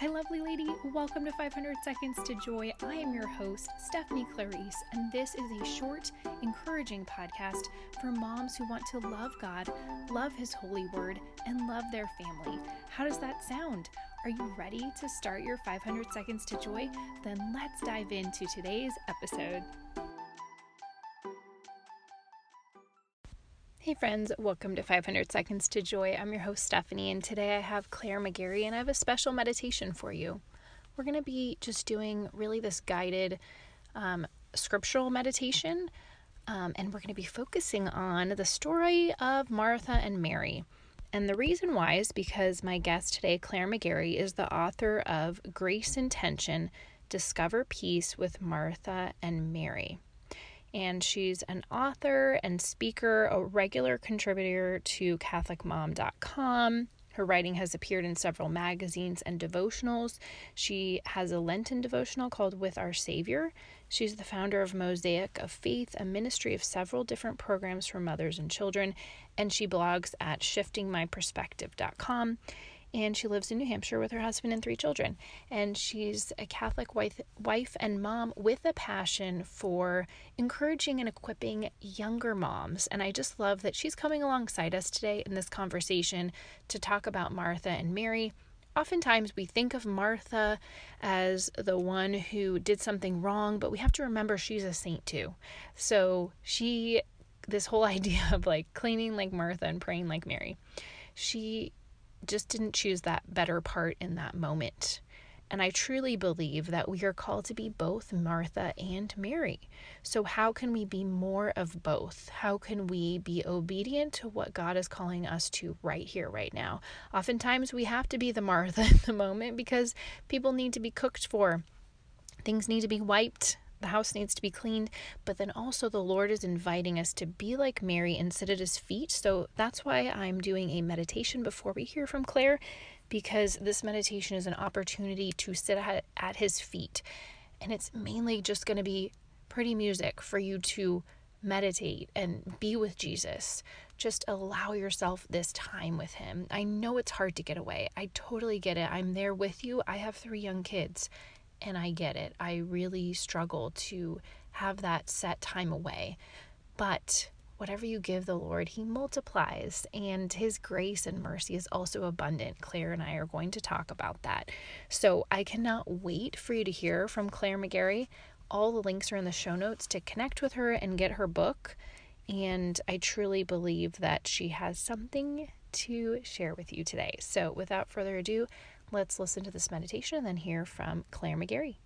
Hi, lovely lady. Welcome to 500 Seconds to Joy. I am your host, Stephanie Clarice, and this is a short, encouraging podcast for moms who want to love God, love His holy word, and love their family. How does that sound? Are you ready to start your 500 Seconds to Joy? Then let's dive into today's episode. Hey friends, welcome to 500 Seconds to Joy. I'm your host Stephanie, and today I have Claire McGarry, and I have a special meditation for you. We're going to be just doing really this guided um, scriptural meditation, um, and we're going to be focusing on the story of Martha and Mary. And the reason why is because my guest today, Claire McGarry, is the author of Grace in Tension Discover Peace with Martha and Mary and she's an author and speaker, a regular contributor to CatholicMom.com. Her writing has appeared in several magazines and devotionals. She has a Lenten devotional called With Our Savior. She's the founder of Mosaic of Faith, a ministry of several different programs for mothers and children, and she blogs at shiftingmyperspective.com and she lives in New Hampshire with her husband and three children. And she's a Catholic wife, wife and mom with a passion for encouraging and equipping younger moms. And I just love that she's coming alongside us today in this conversation to talk about Martha and Mary. Oftentimes, we think of Martha as the one who did something wrong, but we have to remember she's a saint too. So, she, this whole idea of like cleaning like Martha and praying like Mary, she just didn't choose that better part in that moment. And I truly believe that we are called to be both Martha and Mary. So, how can we be more of both? How can we be obedient to what God is calling us to right here, right now? Oftentimes, we have to be the Martha in the moment because people need to be cooked for, things need to be wiped, the house needs to be cleaned, but then also the Lord is inviting us to be like Mary and sit at his feet. So that's why I'm doing a meditation before we hear from Claire, because this meditation is an opportunity to sit at, at his feet. And it's mainly just going to be pretty music for you to meditate and be with Jesus. Just allow yourself this time with him. I know it's hard to get away. I totally get it. I'm there with you. I have three young kids and I get it. I really struggle to have that set time away. But whatever you give the Lord, He multiplies, and His grace and mercy is also abundant. Claire and I are going to talk about that. So I cannot wait for you to hear from Claire McGarry. All the links are in the show notes to connect with her and get her book. And I truly believe that she has something to share with you today. So without further ado, Let's listen to this meditation and then hear from Claire McGarry.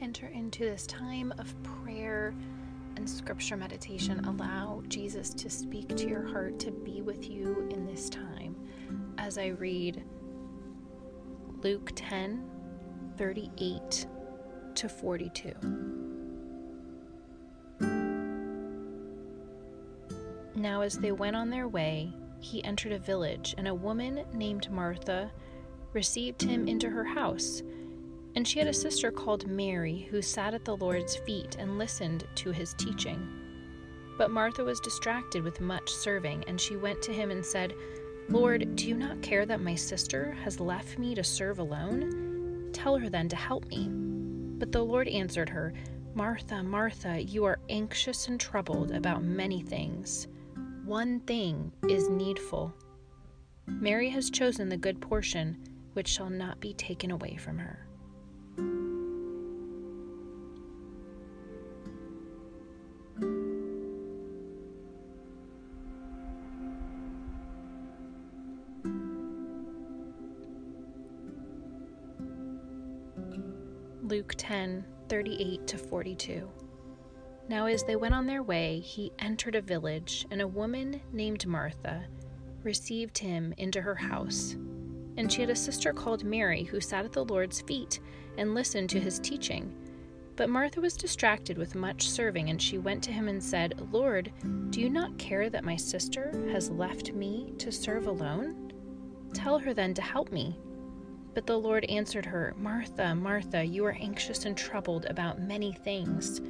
Enter into this time of prayer and scripture meditation. Allow Jesus to speak to your heart, to be with you in this time as I read Luke 10 38 to 42. Now, as they went on their way, he entered a village, and a woman named Martha received him into her house. And she had a sister called Mary who sat at the Lord's feet and listened to his teaching. But Martha was distracted with much serving, and she went to him and said, Lord, do you not care that my sister has left me to serve alone? Tell her then to help me. But the Lord answered her, Martha, Martha, you are anxious and troubled about many things one thing is needful. Mary has chosen the good portion, which shall not be taken away from her. Luke 10 38 to 42. Now, as they went on their way, he entered a village, and a woman named Martha received him into her house. And she had a sister called Mary who sat at the Lord's feet and listened to his teaching. But Martha was distracted with much serving, and she went to him and said, Lord, do you not care that my sister has left me to serve alone? Tell her then to help me. But the Lord answered her, Martha, Martha, you are anxious and troubled about many things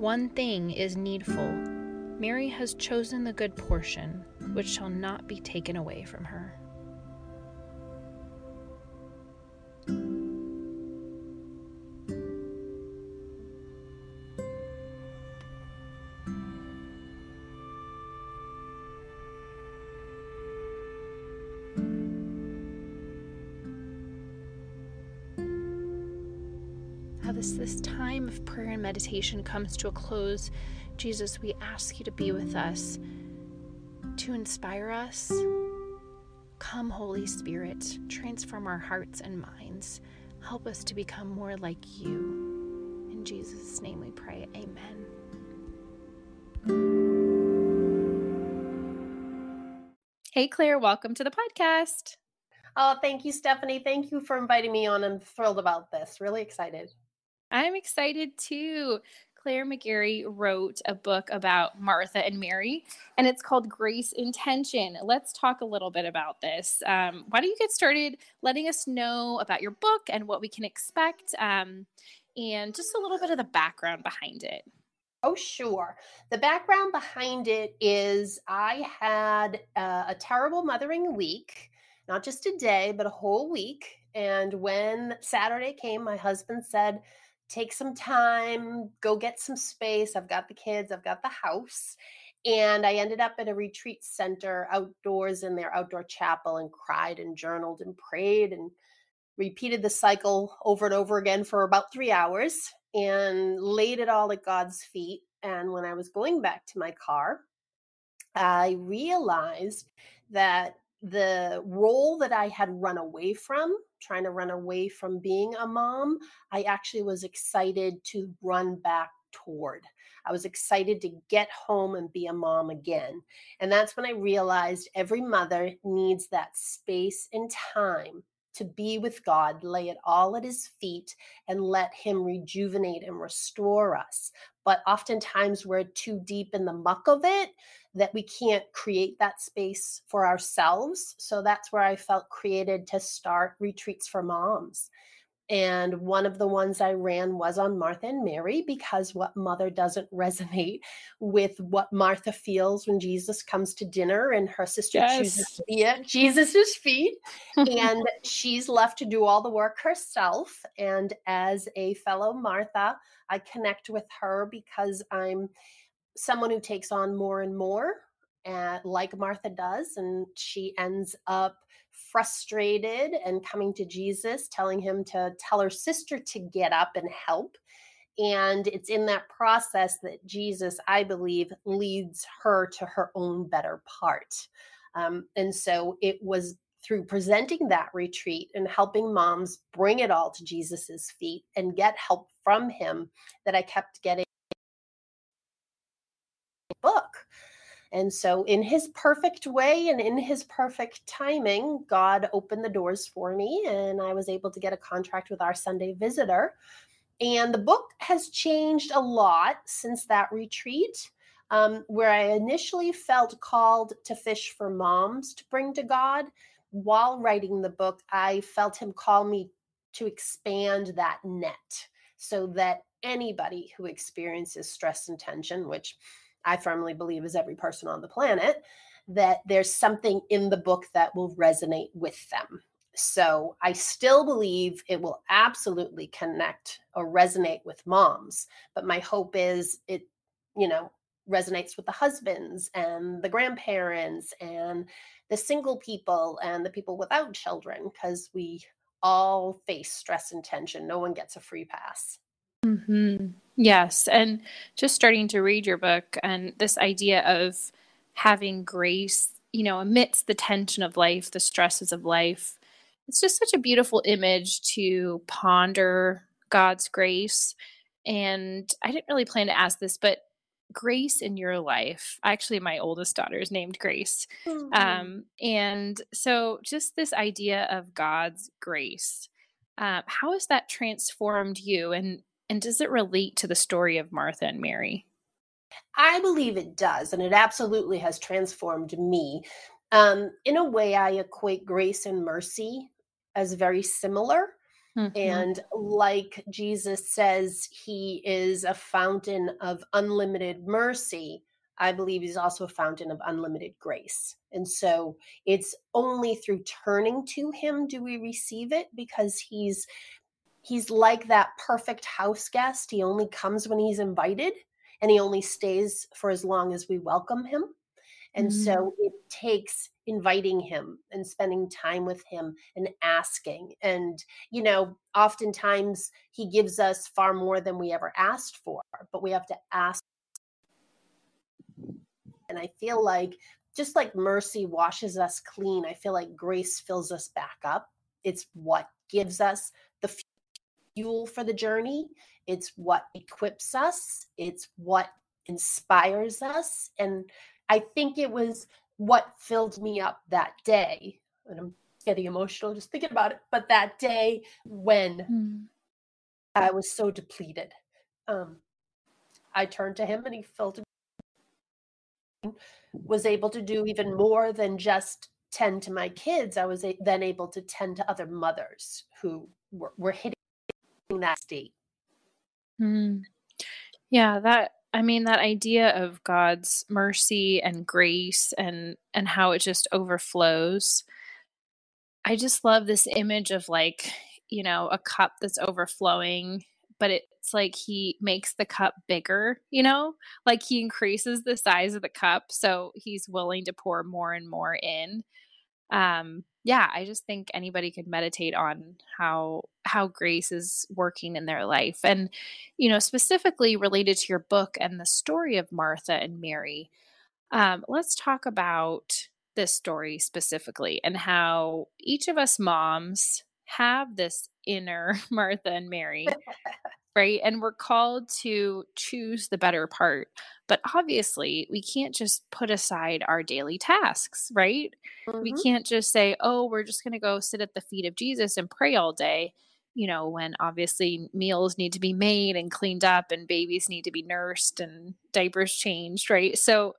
one thing is needful. Mary has chosen the good portion, which shall not be taken away from her. Meditation comes to a close, Jesus, we ask you to be with us, to inspire us. Come, Holy Spirit, transform our hearts and minds. Help us to become more like you. In Jesus' name we pray. Amen. Hey, Claire, welcome to the podcast. Oh, thank you, Stephanie. Thank you for inviting me on. I'm thrilled about this. Really excited. I'm excited too. Claire McGarry wrote a book about Martha and Mary, and it's called Grace in Tension. Let's talk a little bit about this. Um, why don't you get started letting us know about your book and what we can expect, um, and just a little bit of the background behind it? Oh, sure. The background behind it is I had uh, a terrible mothering week, not just a day, but a whole week. And when Saturday came, my husband said, take some time, go get some space. I've got the kids, I've got the house. And I ended up at a retreat center outdoors in their outdoor chapel and cried and journaled and prayed and repeated the cycle over and over again for about three hours and laid it all at God's feet. And when I was going back to my car, I realized that the role that I had run away from, trying to run away from being a mom, I actually was excited to run back toward. I was excited to get home and be a mom again. And that's when I realized every mother needs that space and time to be with God, lay it all at his feet, and let him rejuvenate and restore us. But oftentimes we're too deep in the muck of it that we can't create that space for ourselves. So that's where I felt created to start retreats for moms. And one of the ones I ran was on Martha and Mary because what mother doesn't resonate with what Martha feels when Jesus comes to dinner and her sister yes. chooses to be at Jesus's feet. and she's left to do all the work herself. And as a fellow Martha, I connect with her because I'm someone who takes on more and more, uh, like Martha does, and she ends up frustrated and coming to Jesus, telling him to tell her sister to get up and help. And it's in that process that Jesus, I believe, leads her to her own better part. Um, and so it was through presenting that retreat and helping moms bring it all to Jesus's feet and get help from him that I kept getting book. And so, in his perfect way and in his perfect timing, God opened the doors for me, and I was able to get a contract with our Sunday visitor. And the book has changed a lot since that retreat, um, where I initially felt called to fish for moms to bring to God. While writing the book, I felt him call me to expand that net so that anybody who experiences stress and tension, which I firmly believe is every person on the planet, that there's something in the book that will resonate with them. So I still believe it will absolutely connect or resonate with moms. But my hope is it, you know, resonates with the husbands and the grandparents and the single people and the people without children because we all face stress and tension. No one gets a free pass. Mm-hmm. Yes. And just starting to read your book and this idea of having grace, you know, amidst the tension of life, the stresses of life, it's just such a beautiful image to ponder God's grace. And I didn't really plan to ask this, but grace in your life. Actually, my oldest daughter is named Grace. Mm-hmm. Um, and so just this idea of God's grace. Uh, how has that transformed you and and does it relate to the story of Martha and Mary? I believe it does, and it absolutely has transformed me. Um, in a way, I equate grace and mercy as very similar. Mm-hmm. And like Jesus says, he is a fountain of unlimited mercy. I believe he's also a fountain of unlimited grace. And so it's only through turning to him do we receive it because he's he's like that perfect house guest. He only comes when he's invited and he only stays for as long as we welcome him. And mm-hmm. so it takes inviting him and spending time with him and asking. And, you know, oftentimes he gives us far more than we ever asked for, but we have to ask. And I feel like just like mercy washes us clean, I feel like grace fills us back up. It's what gives us fuel for the journey. It's what equips us. It's what inspires us. And I think it was what filled me up that day. And I'm getting emotional just thinking about it. But that day when mm. I was so depleted, um, I turned to him and he filled me, was able to do even more than just tend to my kids. I was then able to tend to other mothers who were, were hitting that state. Mm. Yeah, that I mean that idea of God's mercy and grace and and how it just overflows. I just love this image of like, you know, a cup that's overflowing, but it's like he makes the cup bigger, you know? Like he increases the size of the cup so he's willing to pour more and more in. Um yeah, I just think anybody could meditate on how how grace is working in their life. And you know, specifically related to your book and the story of Martha and Mary. Um, let's talk about this story specifically and how each of us moms have this inner Martha and Mary right? And we're called to choose the better part. But obviously, we can't just put aside our daily tasks, right? Mm-hmm. We can't just say, oh, we're just going to go sit at the feet of Jesus and pray all day, you know, when obviously meals need to be made and cleaned up and babies need to be nursed and diapers changed, right? So,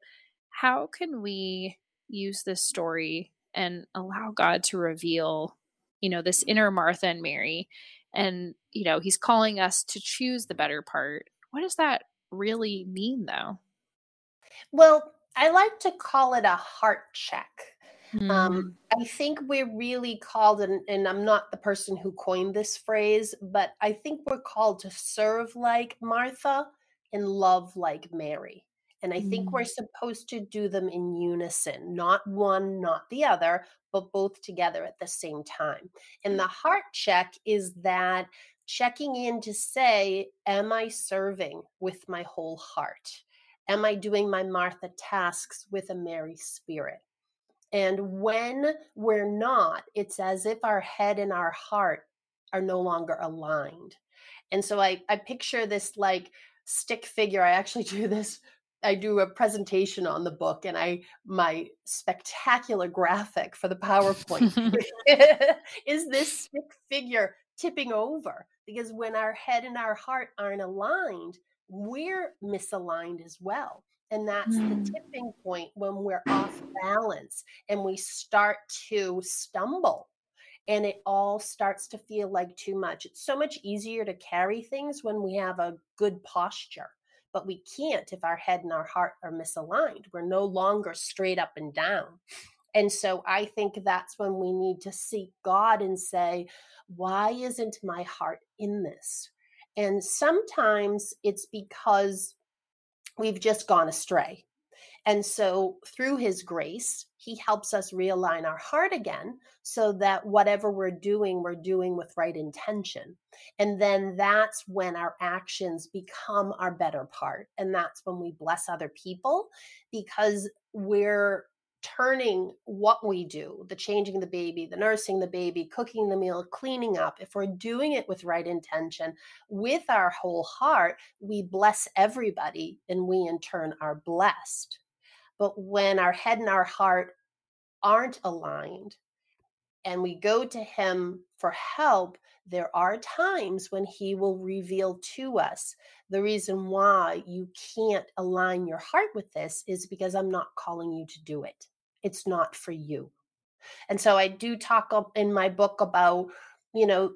how can we use this story and allow God to reveal, you know, this inner Martha and Mary and you know he's calling us to choose the better part what does that really mean though well i like to call it a heart check mm. um, i think we're really called and, and i'm not the person who coined this phrase but i think we're called to serve like martha and love like mary and I think we're mm. supposed to do them in unison, not one, not the other, but both together at the same time. And the mm. heart check is that checking in to say, Am I serving with my whole heart? Am I doing my Martha tasks with a Mary spirit? And when we're not, it's as if our head and our heart are no longer aligned. And so I, I picture this like stick figure. I actually do this I do a presentation on the book and I my spectacular graphic for the PowerPoint is this stick figure tipping over because when our head and our heart aren't aligned, we're misaligned as well. And that's mm. the tipping point when we're off balance and we start to stumble and it all starts to feel like too much. It's so much easier to carry things when we have a good posture but we can't if our head and our heart are misaligned. We're no longer straight up and down. And so I think that's when we need to seek God and say, why isn't my heart in this? And sometimes it's because we've just gone astray. And so through his grace, he helps us realign our heart again so that whatever we're doing, we're doing with right intention. And then that's when our actions become our better part. And that's when we bless other people because we're turning what we do the changing the baby, the nursing the baby, cooking the meal, cleaning up if we're doing it with right intention, with our whole heart, we bless everybody and we in turn are blessed. But when our head and our heart aren't aligned and we go to Him for help, there are times when He will reveal to us the reason why you can't align your heart with this is because I'm not calling you to do it. It's not for you. And so I do talk in my book about, you know,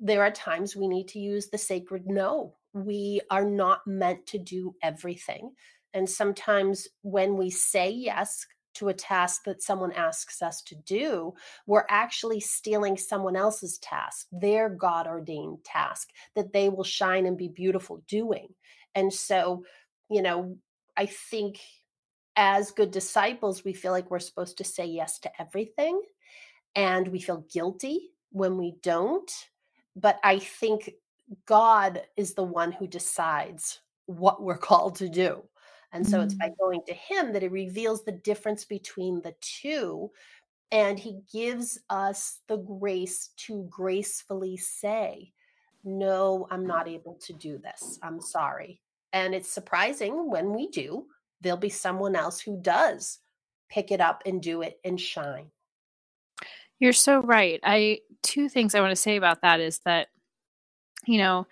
there are times we need to use the sacred no. We are not meant to do everything And sometimes when we say yes to a task that someone asks us to do, we're actually stealing someone else's task, their God ordained task that they will shine and be beautiful doing. And so, you know, I think as good disciples, we feel like we're supposed to say yes to everything and we feel guilty when we don't. But I think God is the one who decides what we're called to do. And so it's by Mm. going to him that it reveals the difference between the two. And he gives us the grace to gracefully say, No, I'm not able to do this. I'm sorry. And it's surprising when we do, there'll be someone else who does pick it up and do it and shine. You're so right. I 2 things I wanna say about that is that, you know,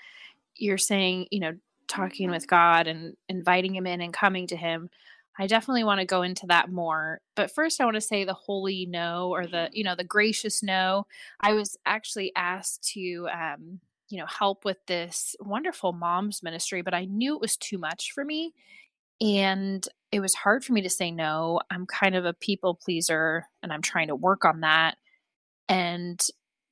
you're saying, you know, talking with God and inviting him in and coming to him. I definitely wanna go into that more. But first, I wanna say the holy no or the, you know, the gracious no. I was actually asked to, um, you know, help with this wonderful moms ministry, but I knew it was too much for me, and it was hard for me to say no. I'm kind of a people pleaser, and I'm trying to work on that. And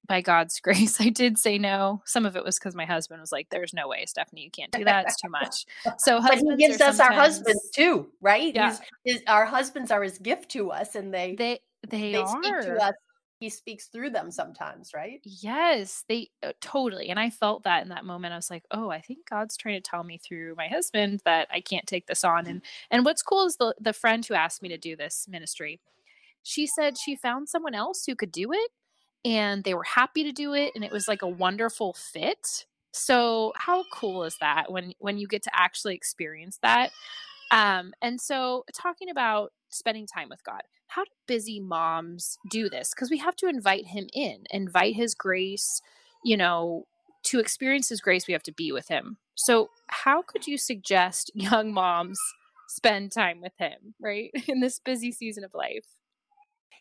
by God's grace, I did say no. Some of it was because my husband was like, "There's no way, Stephanie, you can't do that. It's too much." So But he gives us our husbands too, right? Yeah. His our husbands are his gift to us and they They they they speak to us. He speaks through them sometimes, right? Yes, they uh, totally. And I felt that in that moment. I was like, "Oh, I think God's trying to tell me through my husband that I can't take this on." And and what's cool is the the friend who asked me to do this ministry. She said she found someone else who could do it and they were happy to do it and it was like a wonderful fit. So, how cool is that when when you get to actually experience that? Um, and so talking about spending time with God, how do busy moms do this? Because we have to invite him in, invite his grace, you know, to experience his grace, we have to be with him. So, how could you suggest young moms spend time with him, right? In this busy season of life?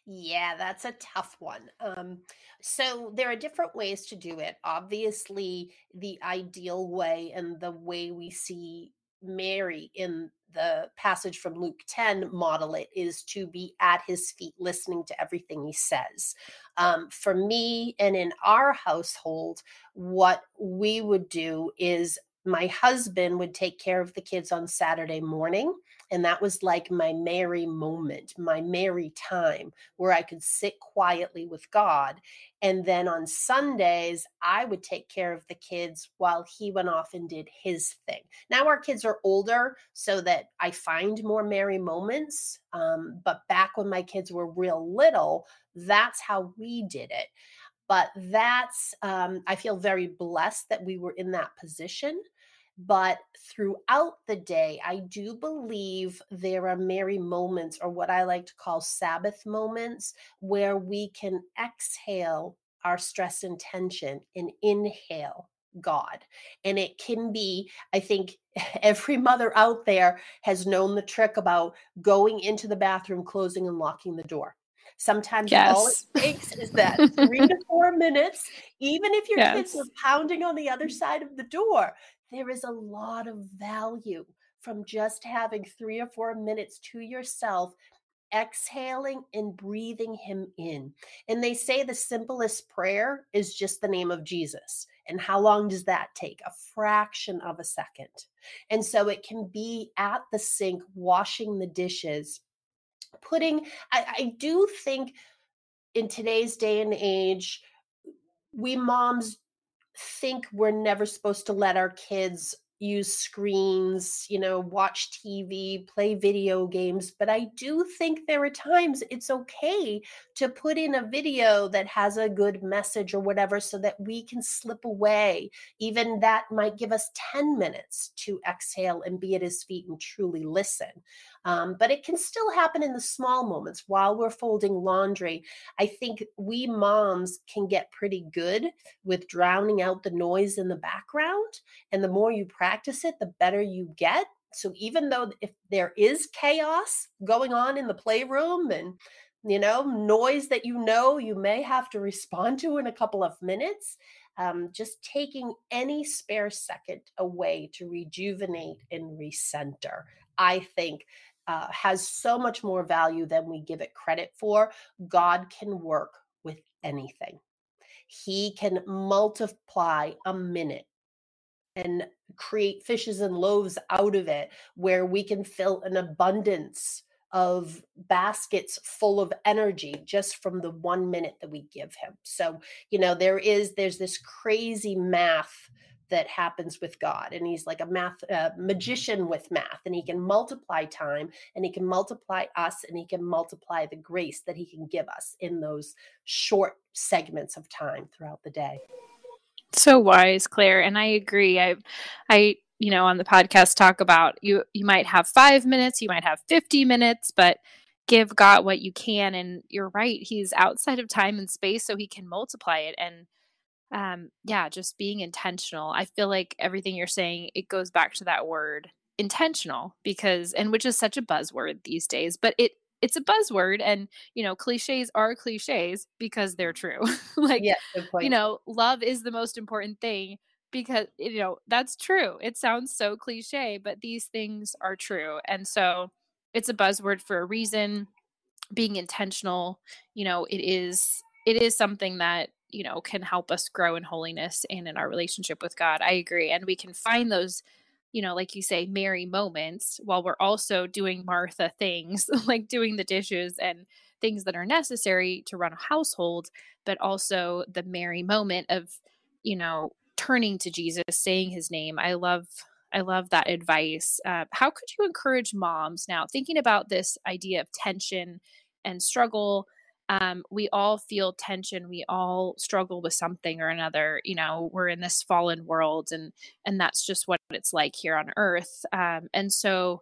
Yeah, that's a tough one. Um, so there are different ways to do it. Obviously, the ideal way and the way we see Mary in the passage from Luke 10 model it is to be at his feet listening to everything he says. Um, for me and in our household, what we would do is my husband would take care of the kids on Saturday morning. And that was like my Mary moment, my Mary time where I could sit quietly with God. And then on Sundays, I would take care of the kids while he went off and did his thing. Now our kids are older, so that I find more Mary moments. Um, but back when my kids were real little, that's how we did it. But that's, um, I feel very blessed that we were in that position. But throughout the day, I do believe there are Mary moments, or what I like to call Sabbath moments, where we can exhale our stress and tension and inhale God. And it can be, I think every mother out there has known the trick about going into the bathroom, closing and locking the door. Sometimes all it takes is that three to four minutes, even if your kids are pounding on the other side of the door there is a lot of value from just having three or four minutes to yourself, exhaling and breathing Him in. And they say the simplest prayer is just the name of Jesus. And how long does that take? A fraction of a second. And so it can be at the sink, washing the dishes, putting, I, I do think in today's day and age, we moms think we're never supposed to let our kids use screens, you know, watch TV, play video games. But I do think there are times it's okay to put in a video that has a good message or whatever so that we can slip away. Even that might give us 10 minutes to exhale and be at his feet and truly listen. Um, but it can still happen in the small moments while we're folding laundry. I think we moms can get pretty good with drowning out the noise in the background. And the more you practice it, the better you get. So even though if there is chaos going on in the playroom and you know noise that you know you may have to respond to in a couple of minutes um, just taking any spare second away to rejuvenate and recenter I think uh, has so much more value than we give it credit for. God can work with anything. He can multiply a minute and create fishes and loaves out of it where we can fill an abundance of baskets full of energy just from the one minute that we give him so you know there is there's this crazy math that happens with God. And he's like a math uh, magician with math, and he can multiply time, and he can multiply us, and he can multiply the grace that he can give us in those short segments of time throughout the day. So wise, Claire, and I agree. I, I, you know, on the podcast talk about you. You might have five minutes, you might have fifty minutes, but give God what you can. And you're right; He's outside of time and space, so He can multiply it and um yeah just being intentional. I feel like everything you're saying it goes back to that word intentional because and which is such a buzzword these days but it it's a buzzword and you know cliches are cliches because they're true. Like yeah, you know love is the most important thing because you know that's true. It sounds so cliche but these things are true and so it's a buzzword for a reason. Being intentional you know it is it is something that you know can help us grow in holiness and in our relationship with god i agree and we can find those you know like you say Mary moments while we're also doing martha things like doing the dishes and things that are necessary to run a household but also the Mary moment of you know turning to jesus saying his name. I love i love that advice. Uh, how could you encourage moms now thinking about this idea of tension and struggle um, we all feel tension we all struggle with something or another you know we're in this fallen world and and that's just what it's like here on earth um, and so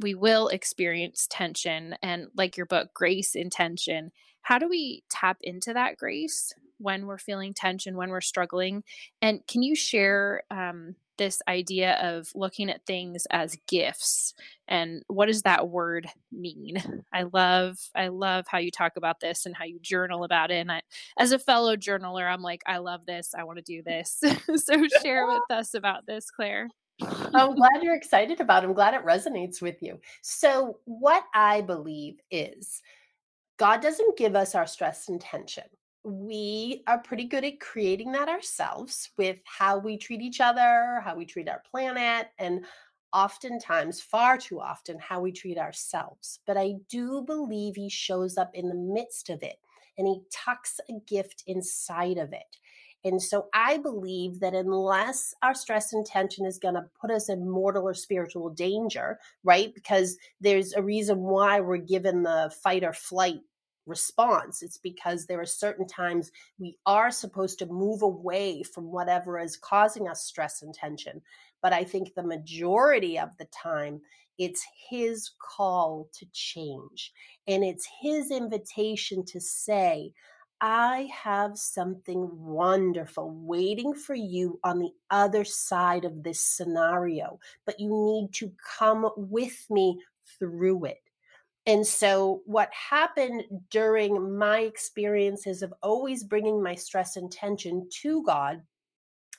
we will experience tension and like your book grace in tension how do we tap into that grace when we're feeling tension when we're struggling? And can you share um, this idea of looking at things as gifts and what does that word mean? I love i love how you talk about this and how you journal about it and I, as a fellow journaler i'm like i love this i want to do this. So share with us about this claire. I'm glad you're excited about it i'm glad it resonates with you. So what i believe is god doesn't give us our stress and tension we are pretty good at creating that ourselves with how we treat each other, how we treat our planet, and oftentimes, far too often, how we treat ourselves. But I do believe he shows up in the midst of it and he tucks a gift inside of it. And so I believe that unless our stress and tension is going to put us in mortal or spiritual danger, right? Because there's a reason why we're given the fight or flight response. It's because there are certain times we are supposed to move away from whatever is causing us stress and tension. But I think the majority of the time, it's his call to change. And it's his invitation to say, I have something wonderful waiting for you on the other side of this scenario, but you need to come with me through it. And so, what happened during my experiences of always bringing my stress and tension to God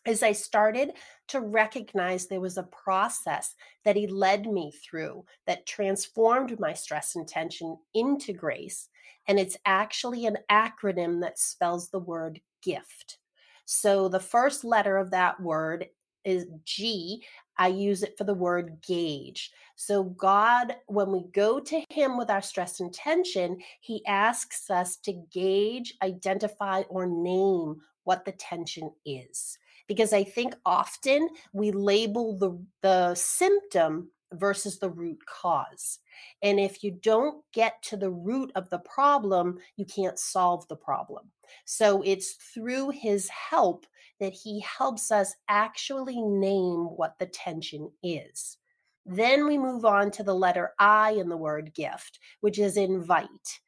is I started to recognize there was a process that He led me through that transformed my stress and tension into grace. And it's actually an acronym that spells the word gift. So, the first letter of that word is G. I use it for the word gauge. So, God, when we go to Him with our stress and tension, He asks us to gauge, identify, or name what the tension is. Because I think often we label the, the symptom versus the root cause. And if you don't get to the root of the problem, you can't solve the problem. So it's through his help that he helps us actually name what the tension is. Then we move on to the letter I in the word gift, which is invite.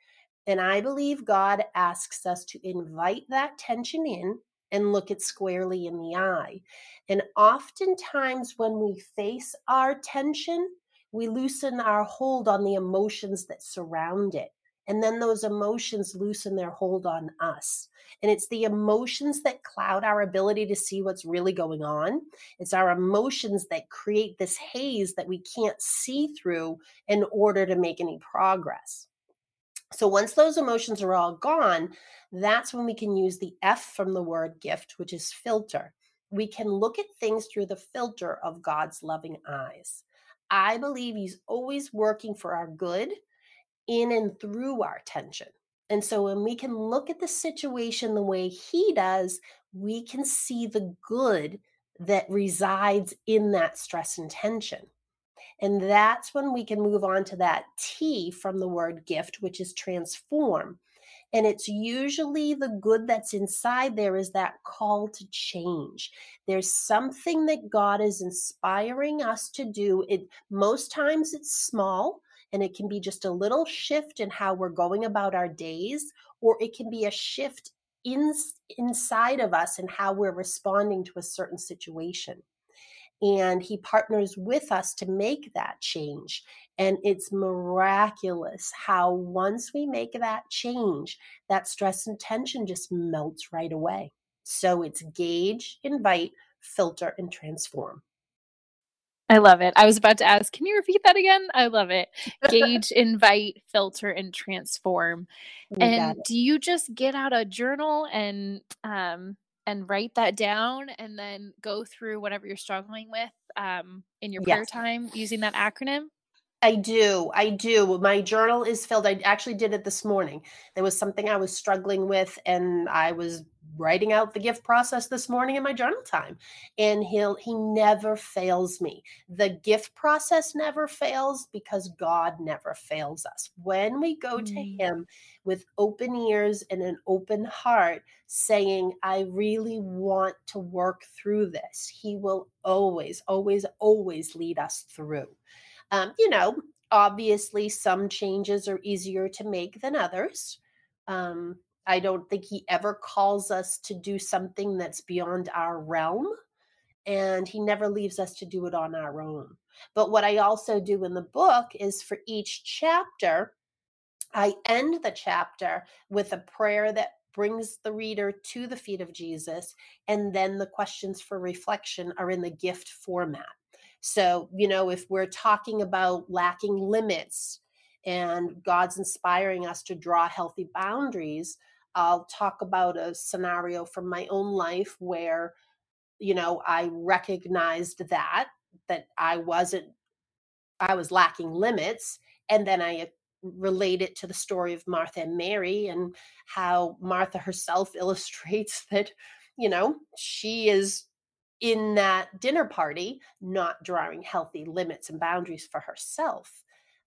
And I believe God asks us to invite that tension in and look it squarely in the eye. And oftentimes, when we face our tension, we loosen our hold on the emotions that surround it. And then those emotions loosen their hold on us. And it's the emotions that cloud our ability to see what's really going on. It's our emotions that create this haze that we can't see through in order to make any progress. So once those emotions are all gone, that's when we can use the F from the word gift, which is filter. We can look at things through the filter of God's loving eyes. I believe He's always working for our good in and through our tension. And so when we can look at the situation the way He does, we can see the good that resides in that stress and tension. And that's when we can move on to that T from the word gift, which is transform. And it's usually the good that's inside there is that call to change. There's something that God is inspiring us to do. It most times it's small and it can be just a little shift in how we're going about our days, or it can be a shift in, inside of us and how we're responding to a certain situation and he partners with us to make that change. And it's miraculous how once we make that change, that stress and tension just melts right away. So it's gauge, invite, filter, and transform. I love it. I was about to ask, can you repeat that again? I love it. Gauge, invite, filter, and transform. You and do you just get out a journal and um, and write that down and then go through whatever you're struggling with um, in your prayer time using that acronym? I do. I do. My journal is filled. I actually did it this morning. There was something I was struggling with, and I was writing out the gift process this morning in my journal time and he'll he never fails me. The gift process never fails because god never fails us. When we go to mm. him with open ears and an open heart saying i really want to work through this he will always always always lead us through. Um, you know obviously some changes are easier to make than others. Um, I don't think he ever calls us to do something that's beyond our realm. And he never leaves us to do it on our own. But what I also do in the book is for each chapter, I end the chapter with a prayer that brings the reader to the feet of Jesus. And then the questions for reflection are in the gift format. So, you know, if we're talking about lacking limits and God's inspiring us to draw healthy boundaries, I'll talk about a scenario from my own life where, you know, I recognized that, that I wasn't, I was lacking limits. And then I relate it to the story of Martha and Mary and how Martha herself illustrates that, you know, she is in that dinner party not drawing healthy limits and boundaries for herself.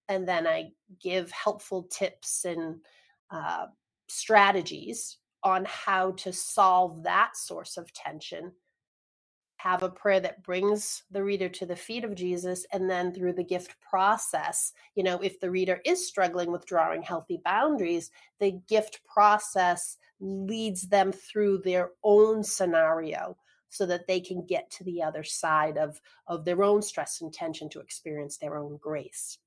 And then I give helpful tips and uh, strategies on how to solve that source of tension have a prayer that brings the reader to the feet of Jesus and then through the gift process you know if the reader is struggling with drawing healthy boundaries the gift process leads them through their own scenario so that they can get to the other side of of their own stress and tension to experience their own grace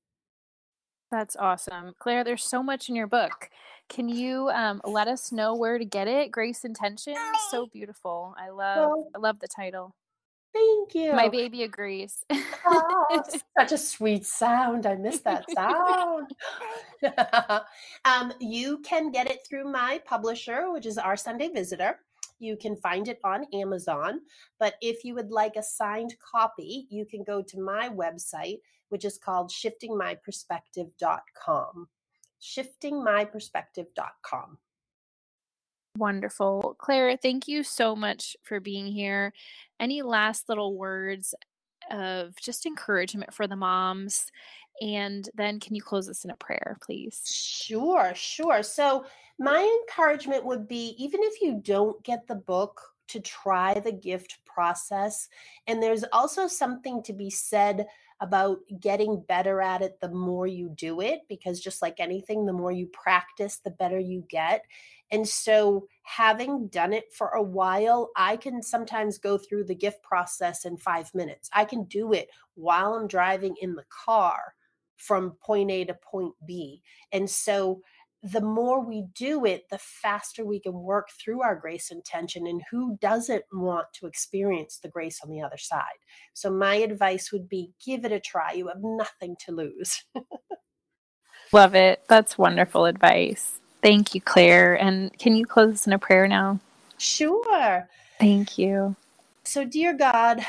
that's awesome. Claire, there's so much in your book. Can you um, let us know where to get it? Grace in Tension. So beautiful. I love well, I love the title. Thank you. My baby agrees. oh, such a sweet sound. I miss that sound. um, you can get it through my publisher, which is Our Sunday Visitor. You can find it on Amazon. But if you would like a signed copy, you can go to my website, which is called shiftingmyperspective.com. Shiftingmyperspective.com. Wonderful. Claire, thank you so much for being here. Any last little words of just encouragement for the moms? And then can you close us in a prayer, please? Sure, sure. So, my encouragement would be even if you don't get the book, to try the gift process. And there's also something to be said about getting better at it the more you do it, because just like anything, the more you practice, the better you get. And so, having done it for a while, I can sometimes go through the gift process in five minutes. I can do it while I'm driving in the car from point A to point B. And so, the more we do it, the faster we can work through our grace intention. And who doesn't want to experience the grace on the other side? So, my advice would be give it a try. You have nothing to lose. Love it. That's wonderful advice. Thank you, Claire. And can you close us in a prayer now? Sure. Thank you. So, dear God,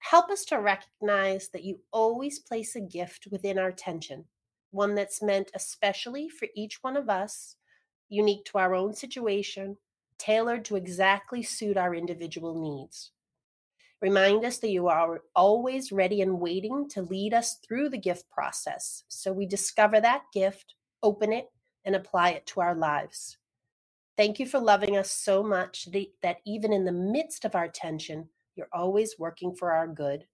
help us to recognize that you always place a gift within our tension one that's meant especially for each one of us, unique to our own situation, tailored to exactly suit our individual needs. Remind us that you are always ready and waiting to lead us through the gift process so we discover that gift, open it, and apply it to our lives. Thank you for loving us so much that even in the midst of our tension, you're always working for our good.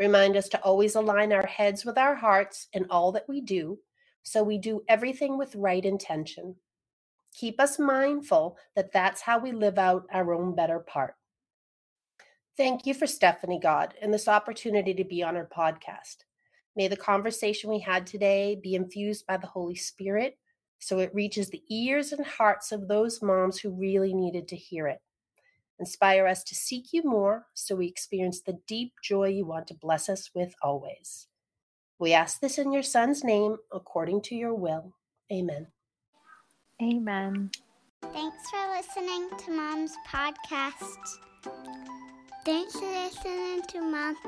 Remind us to always align our heads with our hearts in all that we do, so we do everything with right intention. Keep us mindful that that's how we live out our own better part. Thank you for Stephanie God and this opportunity to be on her podcast. May the conversation we had today be infused by the Holy Spirit so it reaches the ears and hearts of those moms who really needed to hear it. Inspire us to seek you more so we experience the deep joy you want to bless us with always. We ask this in your Son's name, according to your will. Amen. Amen. Thanks for listening to Mom's podcast. Thanks for listening to Mom's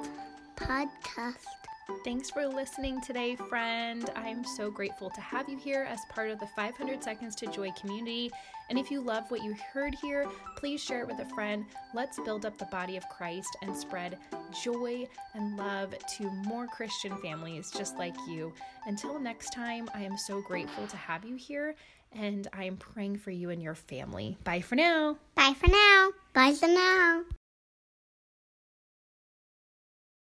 podcast. Thanks for listening today, friend. I am so grateful to have you here as part of the 500 Seconds to Joy community. And if you love what you heard here, please share it with a friend. Let's build up the body of Christ and spread joy and love to more Christian families just like you. Until next time, I am so grateful to have you here and I am praying for you and your family. Bye for now. Bye for now. Bye for now.